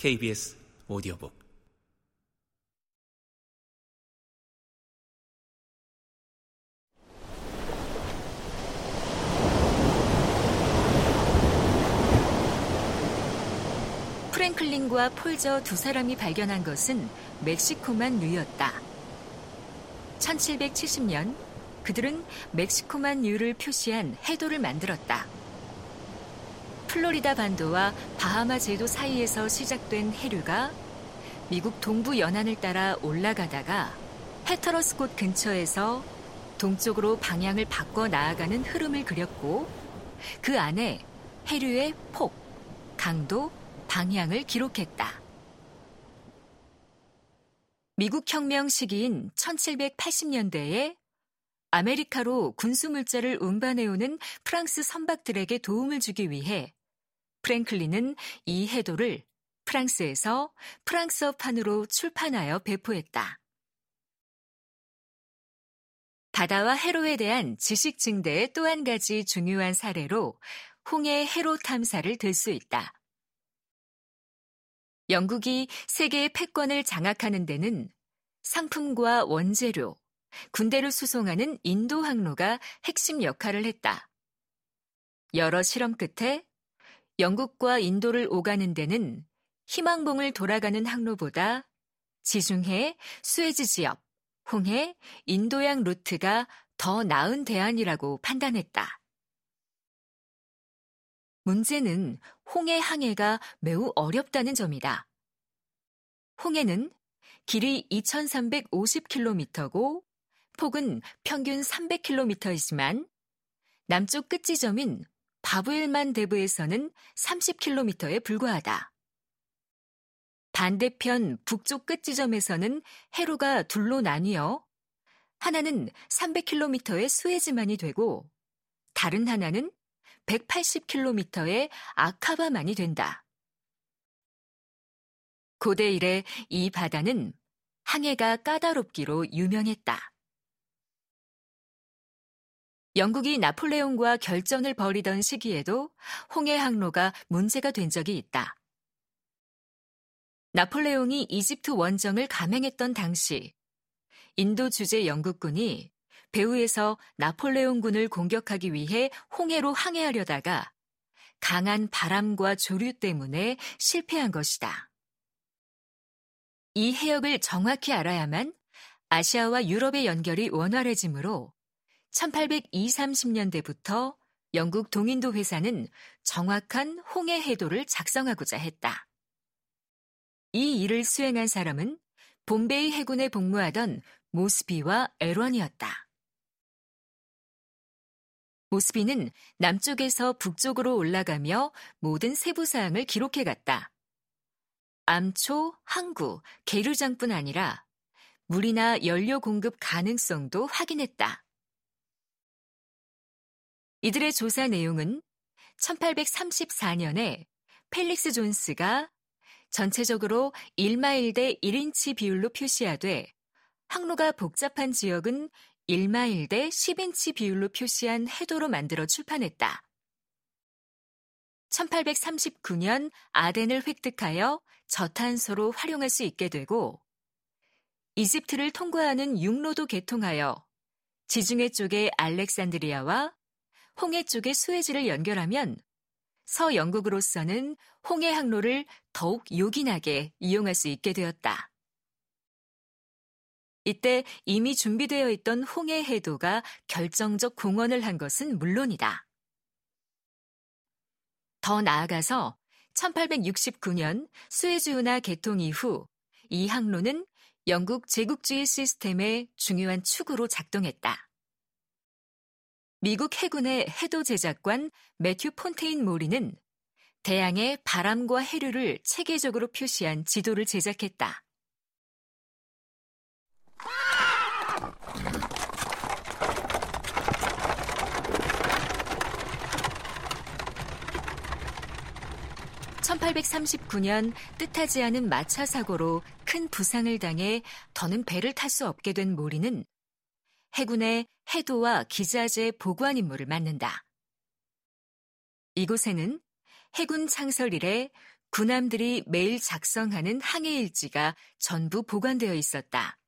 KBS 오디오북 프랭클린과 폴저 두 사람이 발견한 것은 멕시코만 뉴였다. 1770년 그들은 멕시코만 뉴를 표시한 해도를 만들었다. 플로리다 반도와 바하마 제도 사이에서 시작된 해류가 미국 동부 연안을 따라 올라가다가 해터러스 곳 근처에서 동쪽으로 방향을 바꿔 나아가는 흐름을 그렸고 그 안에 해류의 폭, 강도, 방향을 기록했다. 미국 혁명 시기인 1780년대에 아메리카로 군수 물자를 운반해오는 프랑스 선박들에게 도움을 주기 위해 프랭클린은 이 해도를 프랑스에서 프랑스어판으로 출판하여 배포했다. 바다와 해로에 대한 지식 증대의 또 한 가지 중요한 사례로 홍해 해로 탐사를 들 수 있다. 영국이 세계의 패권을 장악하는 데는 상품과 원재료, 군대를 수송하는 인도 항로가 핵심 역할을 했다. 여러 실험 끝에 영국과 인도를 오가는 데는 희망봉을 돌아가는 항로보다 지중해, 수에즈 지역, 홍해, 인도양 루트가 더 나은 대안이라고 판단했다. 문제는 홍해 항해가 매우 어렵다는 점이다. 홍해는 길이 2350km고 폭은 평균 300km이지만 남쪽 끝 지점인 바브엘만 대부에서는 30km에 불과하다. 반대편 북쪽 끝 지점에서는 해로가 둘로 나뉘어 하나는 300km의 수에즈만이 되고 다른 하나는 180km의 아카바만이 된다. 고대 이래 이 바다는 항해가 까다롭기로 유명했다. 영국이 나폴레옹과 결전을 벌이던 시기에도 홍해 항로가 문제가 된 적이 있다. 나폴레옹이 이집트 원정을 감행했던 당시 인도 주재 영국군이 배후에서 나폴레옹군을 공격하기 위해 홍해로 항해하려다가 강한 바람과 조류 때문에 실패한 것이다. 이 해역을 정확히 알아야만 아시아와 유럽의 연결이 원활해지므로 1820-30년대부터 영국 동인도 회사는 정확한 홍해 해도를 작성하고자 했다. 이 일을 수행한 사람은 본베이 해군에 복무하던 모스비와 에런이었다. 모스비는 남쪽에서 북쪽으로 올라가며 모든 세부 사항을 기록해 갔다. 암초, 항구, 계류장뿐 아니라 물이나 연료 공급 가능성도 확인했다. 이들의 조사 내용은 1834년에 펠릭스 존스가 전체적으로 1마일 대 1인치 비율로 표시하되 항로가 복잡한 지역은 1마일 대 10인치 비율로 표시한 해도로 만들어 출판했다. 1839년 아덴을 획득하여 저탄소로 활용할 수 있게 되고 이집트를 통과하는 육로도 개통하여 지중해 쪽의 알렉산드리아와 홍해 쪽의 수에즈를 연결하면 서영국으로서는 홍해 항로를 더욱 요긴하게 이용할 수 있게 되었다. 이때 이미 준비되어 있던 홍해 해도가 결정적 공헌을 한 것은 물론이다. 더 나아가서 1869년 스웨즈 운하 개통 이후 이 항로는 영국 제국주의 시스템의 중요한 축으로 작동했다. 미국 해군의 해도 제작관 매튜 폰테인 모리는 대양의 바람과 해류를 체계적으로 표시한 지도를 제작했다. (1839년) 뜻하지 않은 마차 사고로 큰 부상을 당해 더는 배를 탈 수 없게 된 모리는 해군의 해도와 기자재 보관 임무를 맡는다. 이곳에는 해군 창설 이래 군함들이 매일 작성하는 항해 일지가 전부 보관되어 있었다.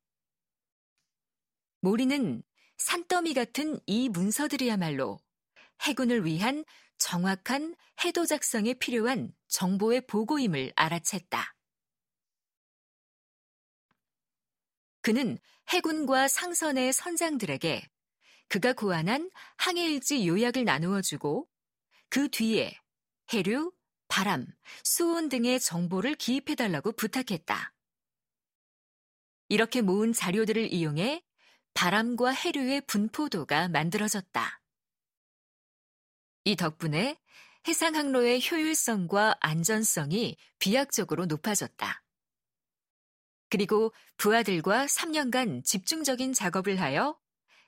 모리는 산더미 같은 이 문서들이야말로 해군을 위한 정확한 해도 작성에 필요한 정보의 보고임을 알아챘다. 그는 해군과 상선의 선장들에게 그가 고안한 항해일지 요약을 나누어 주고 그 뒤에 해류, 바람, 수온 등의 정보를 기입해달라고 부탁했다. 이렇게 모은 자료들을 이용해 바람과 해류의 분포도가 만들어졌다. 이 덕분에 해상 항로의 효율성과 안전성이 비약적으로 높아졌다. 그리고 부하들과 3년간 집중적인 작업을 하여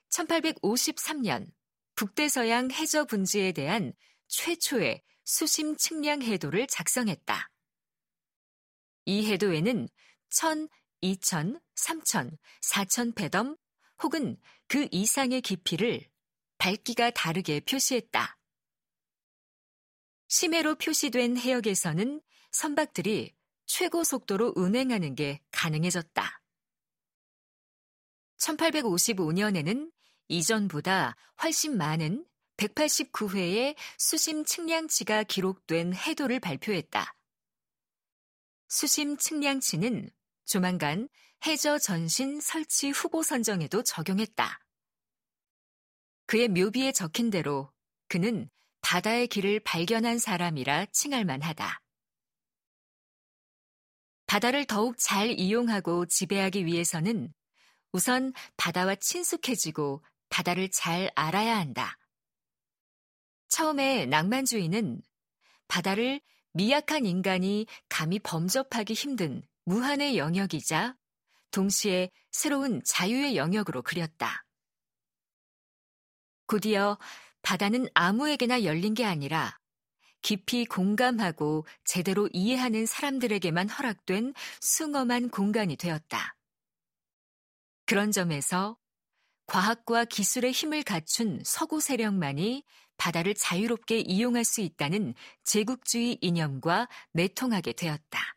1853년 북대서양 해저 분지에 대한 최초의 수심 측량 해도를 작성했다. 이 해도에는 1000, 2000, 3000, 4000 배덤 혹은 그 이상의 깊이를 밝기가 다르게 표시했다. 심해로 표시된 해역에서는 선박들이 최고 속도로 운행하는 게 가능해졌다. 1855년에는 이전보다 훨씬 많은 189회의 수심 측량치가 기록된 해도를 발표했다. 수심 측량치는 조만간 해저 전신 설치 후보 선정에도 적용했다. 그의 묘비에 적힌 대로 그는 바다의 길을 발견한 사람이라 칭할 만하다. 바다를 더욱 잘 이용하고 지배하기 위해서는 우선 바다와 친숙해지고 바다를 잘 알아야 한다. 처음에 낭만주의는 바다를 미약한 인간이 감히 범접하기 힘든 무한의 영역이자 동시에 새로운 자유의 영역으로 그렸다. 곧이어 바다는 아무에게나 열린 게 아니라 깊이 공감하고 제대로 이해하는 사람들에게만 허락된 숭엄한 공간이 되었다. 그런 점에서 과학과 기술의 힘을 갖춘 서구 세력만이 바다를 자유롭게 이용할 수 있다는 제국주의 이념과 내통하게 되었다.